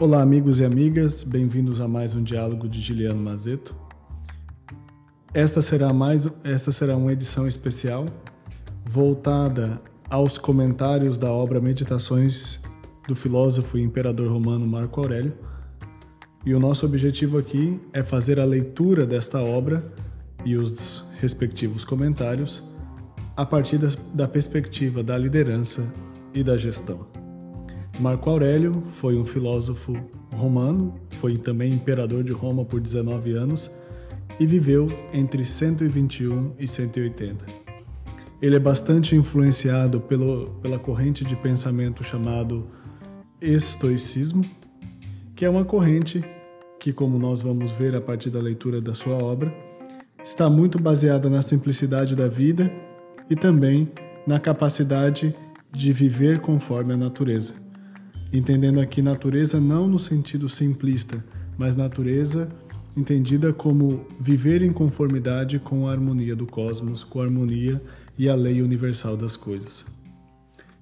Olá, amigos e amigas, bem-vindos a mais um diálogo de Giliano Mazeto. Esta será mais esta será uma edição especial voltada aos comentários da obra Meditações do filósofo e imperador romano Marco Aurélio. E o nosso objetivo aqui é fazer a leitura desta obra e os respectivos comentários a partir da perspectiva da liderança e da gestão. Marco Aurélio foi um filósofo romano, foi também imperador de Roma por 19 anos e viveu entre 121 e 180. Ele é bastante influenciado pelo, pela corrente de pensamento chamado estoicismo, que é uma corrente que, como nós vamos ver a partir da leitura da sua obra, está muito baseada na simplicidade da vida e também na capacidade de viver conforme a natureza entendendo aqui natureza não no sentido simplista, mas natureza entendida como viver em conformidade com a harmonia do cosmos, com a harmonia e a lei universal das coisas.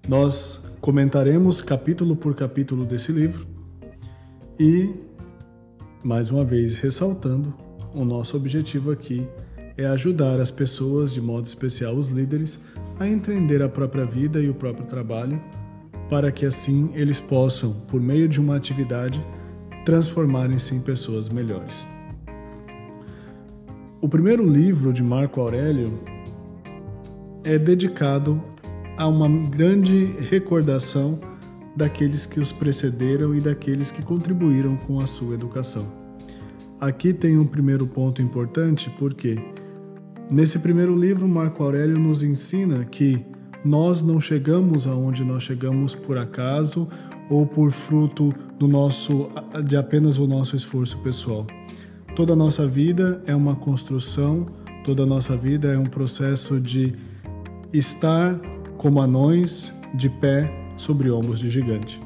Nós comentaremos capítulo por capítulo desse livro e, mais uma vez ressaltando, o nosso objetivo aqui é ajudar as pessoas, de modo especial os líderes, a entender a própria vida e o próprio trabalho para que assim eles possam, por meio de uma atividade, transformarem-se em pessoas melhores. O primeiro livro de Marco Aurélio é dedicado a uma grande recordação daqueles que os precederam e daqueles que contribuíram com a sua educação. Aqui tem um primeiro ponto importante porque nesse primeiro livro Marco Aurélio nos ensina que nós não chegamos aonde nós chegamos por acaso ou por fruto do nosso de apenas o nosso esforço pessoal. Toda a nossa vida é uma construção, toda a nossa vida é um processo de estar como anões de pé sobre ombros de gigante.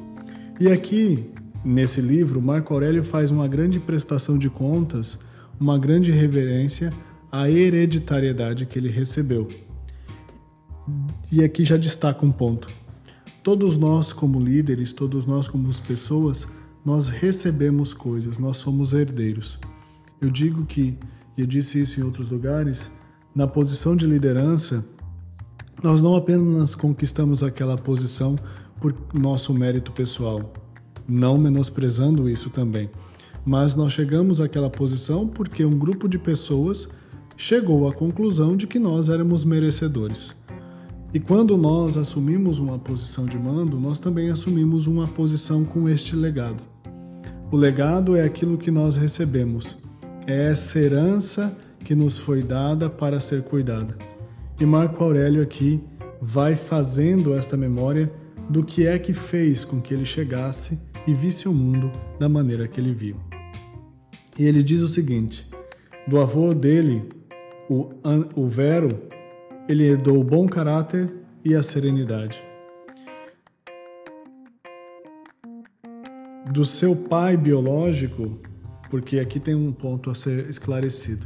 E aqui, nesse livro, Marco Aurélio faz uma grande prestação de contas, uma grande reverência à hereditariedade que ele recebeu. E aqui já destaca um ponto. Todos nós, como líderes, todos nós, como pessoas, nós recebemos coisas, nós somos herdeiros. Eu digo que, e eu disse isso em outros lugares, na posição de liderança, nós não apenas conquistamos aquela posição por nosso mérito pessoal, não menosprezando isso também, mas nós chegamos àquela posição porque um grupo de pessoas chegou à conclusão de que nós éramos merecedores. E quando nós assumimos uma posição de mando, nós também assumimos uma posição com este legado. O legado é aquilo que nós recebemos, é essa herança que nos foi dada para ser cuidada. E Marco Aurélio aqui vai fazendo esta memória do que é que fez com que ele chegasse e visse o mundo da maneira que ele viu. E ele diz o seguinte: do avô dele, o, o Vero, ele herdou o bom caráter e a serenidade. Do seu pai biológico, porque aqui tem um ponto a ser esclarecido.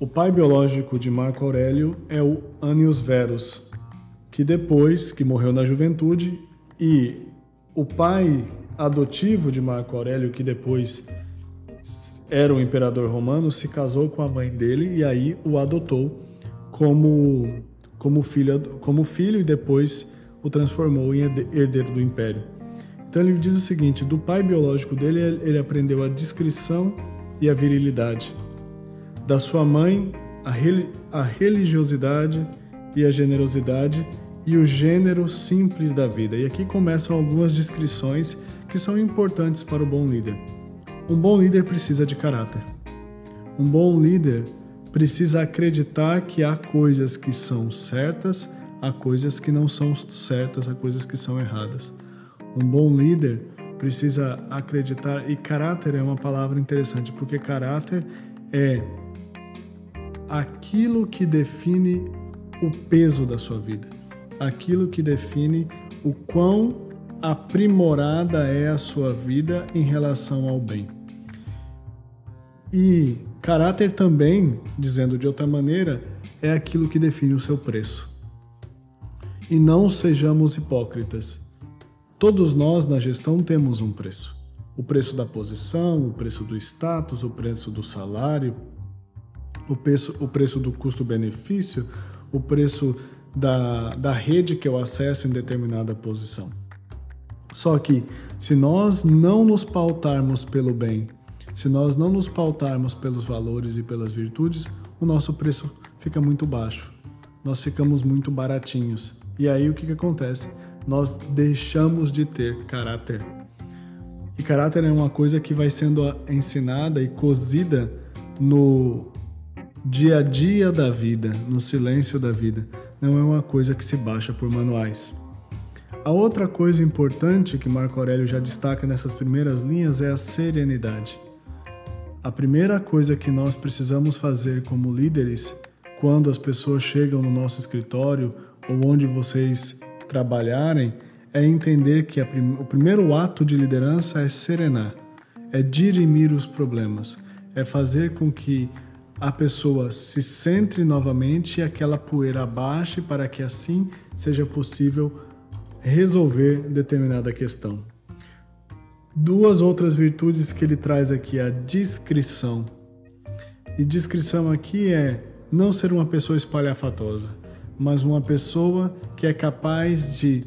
O pai biológico de Marco Aurélio é o Annius Verus, que depois que morreu na juventude, e o pai adotivo de Marco Aurélio, que depois era o imperador romano, se casou com a mãe dele e aí o adotou como, como, filho, como filho e depois o transformou em herdeiro do império. Então ele diz o seguinte: do pai biológico dele, ele aprendeu a discrição e a virilidade. Da sua mãe, a, a religiosidade e a generosidade e o gênero simples da vida. E aqui começam algumas descrições que são importantes para o bom líder. Um bom líder precisa de caráter. Um bom líder precisa acreditar que há coisas que são certas, há coisas que não são certas, há coisas que são erradas. Um bom líder precisa acreditar, e caráter é uma palavra interessante, porque caráter é aquilo que define o peso da sua vida, aquilo que define o quão aprimorada é a sua vida em relação ao bem. E Caráter também, dizendo de outra maneira, é aquilo que define o seu preço. E não sejamos hipócritas. Todos nós na gestão temos um preço. O preço da posição, o preço do status, o preço do salário, o preço, o preço do custo-benefício, o preço da, da rede que eu acesso em determinada posição. Só que se nós não nos pautarmos pelo bem, se nós não nos pautarmos pelos valores e pelas virtudes, o nosso preço fica muito baixo. Nós ficamos muito baratinhos. E aí o que, que acontece? Nós deixamos de ter caráter. E caráter é uma coisa que vai sendo ensinada e cozida no dia a dia da vida, no silêncio da vida. Não é uma coisa que se baixa por manuais. A outra coisa importante que Marco Aurélio já destaca nessas primeiras linhas é a serenidade. A primeira coisa que nós precisamos fazer como líderes, quando as pessoas chegam no nosso escritório ou onde vocês trabalharem, é entender que prim o primeiro ato de liderança é serenar, é dirimir os problemas, é fazer com que a pessoa se centre novamente e aquela poeira baixe para que assim seja possível resolver determinada questão. Duas outras virtudes que ele traz aqui, a discrição. E discrição aqui é não ser uma pessoa espalhafatosa, mas uma pessoa que é capaz de,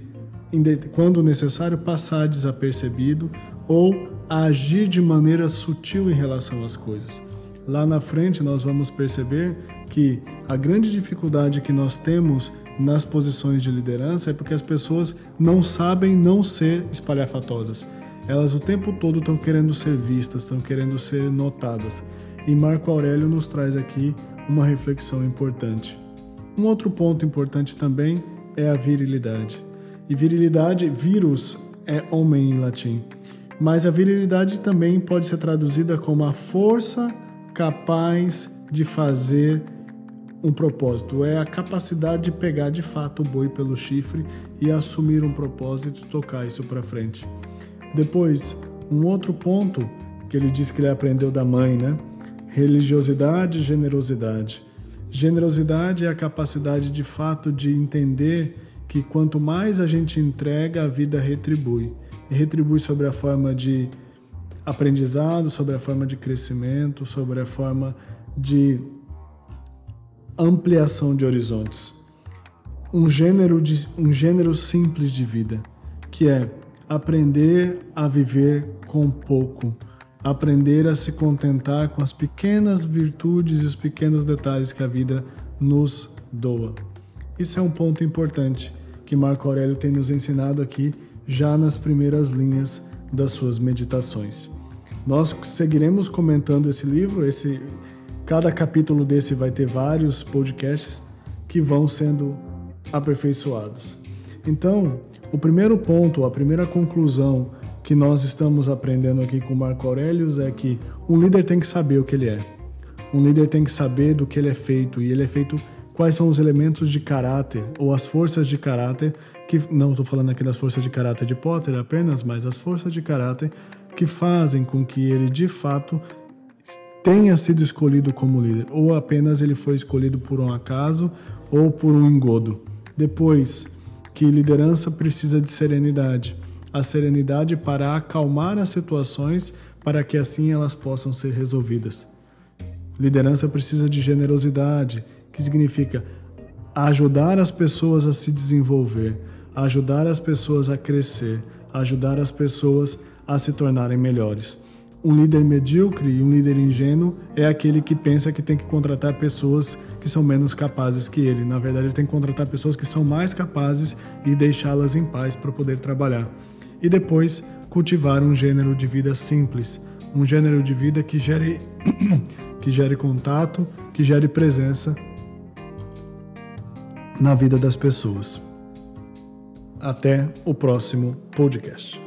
quando necessário, passar desapercebido ou agir de maneira sutil em relação às coisas. Lá na frente nós vamos perceber que a grande dificuldade que nós temos nas posições de liderança é porque as pessoas não sabem não ser espalhafatosas. Elas o tempo todo estão querendo ser vistas, estão querendo ser notadas. E Marco Aurélio nos traz aqui uma reflexão importante. Um outro ponto importante também é a virilidade. E virilidade, vírus é homem em latim. Mas a virilidade também pode ser traduzida como a força capaz de fazer um propósito, é a capacidade de pegar de fato o boi pelo chifre e assumir um propósito e tocar isso para frente. Depois, um outro ponto que ele diz que ele aprendeu da mãe, né? Religiosidade e generosidade. Generosidade é a capacidade de fato de entender que quanto mais a gente entrega, a vida retribui. E retribui sobre a forma de aprendizado, sobre a forma de crescimento, sobre a forma de ampliação de horizontes. Um gênero, de, um gênero simples de vida, que é aprender a viver com pouco, aprender a se contentar com as pequenas virtudes e os pequenos detalhes que a vida nos doa. Isso é um ponto importante que Marco Aurélio tem nos ensinado aqui já nas primeiras linhas das suas meditações. Nós seguiremos comentando esse livro, esse Cada capítulo desse vai ter vários podcasts que vão sendo aperfeiçoados. Então, o primeiro ponto, a primeira conclusão que nós estamos aprendendo aqui com Marco Aurelius é que um líder tem que saber o que ele é. Um líder tem que saber do que ele é feito e ele é feito quais são os elementos de caráter ou as forças de caráter que não estou falando aqui das forças de caráter de Potter apenas, mas as forças de caráter que fazem com que ele de fato tenha sido escolhido como líder, ou apenas ele foi escolhido por um acaso ou por um engodo. Depois, que liderança precisa de serenidade. A serenidade para acalmar as situações para que assim elas possam ser resolvidas. Liderança precisa de generosidade, que significa ajudar as pessoas a se desenvolver, ajudar as pessoas a crescer, ajudar as pessoas a se tornarem melhores. Um líder medíocre e um líder ingênuo é aquele que pensa que tem que contratar pessoas que são menos capazes que ele. Na verdade, ele tem que contratar pessoas que são mais capazes e deixá-las em paz para poder trabalhar. E depois, cultivar um gênero de vida simples, um gênero de vida que gere que gere contato, que gere presença na vida das pessoas. Até o próximo podcast.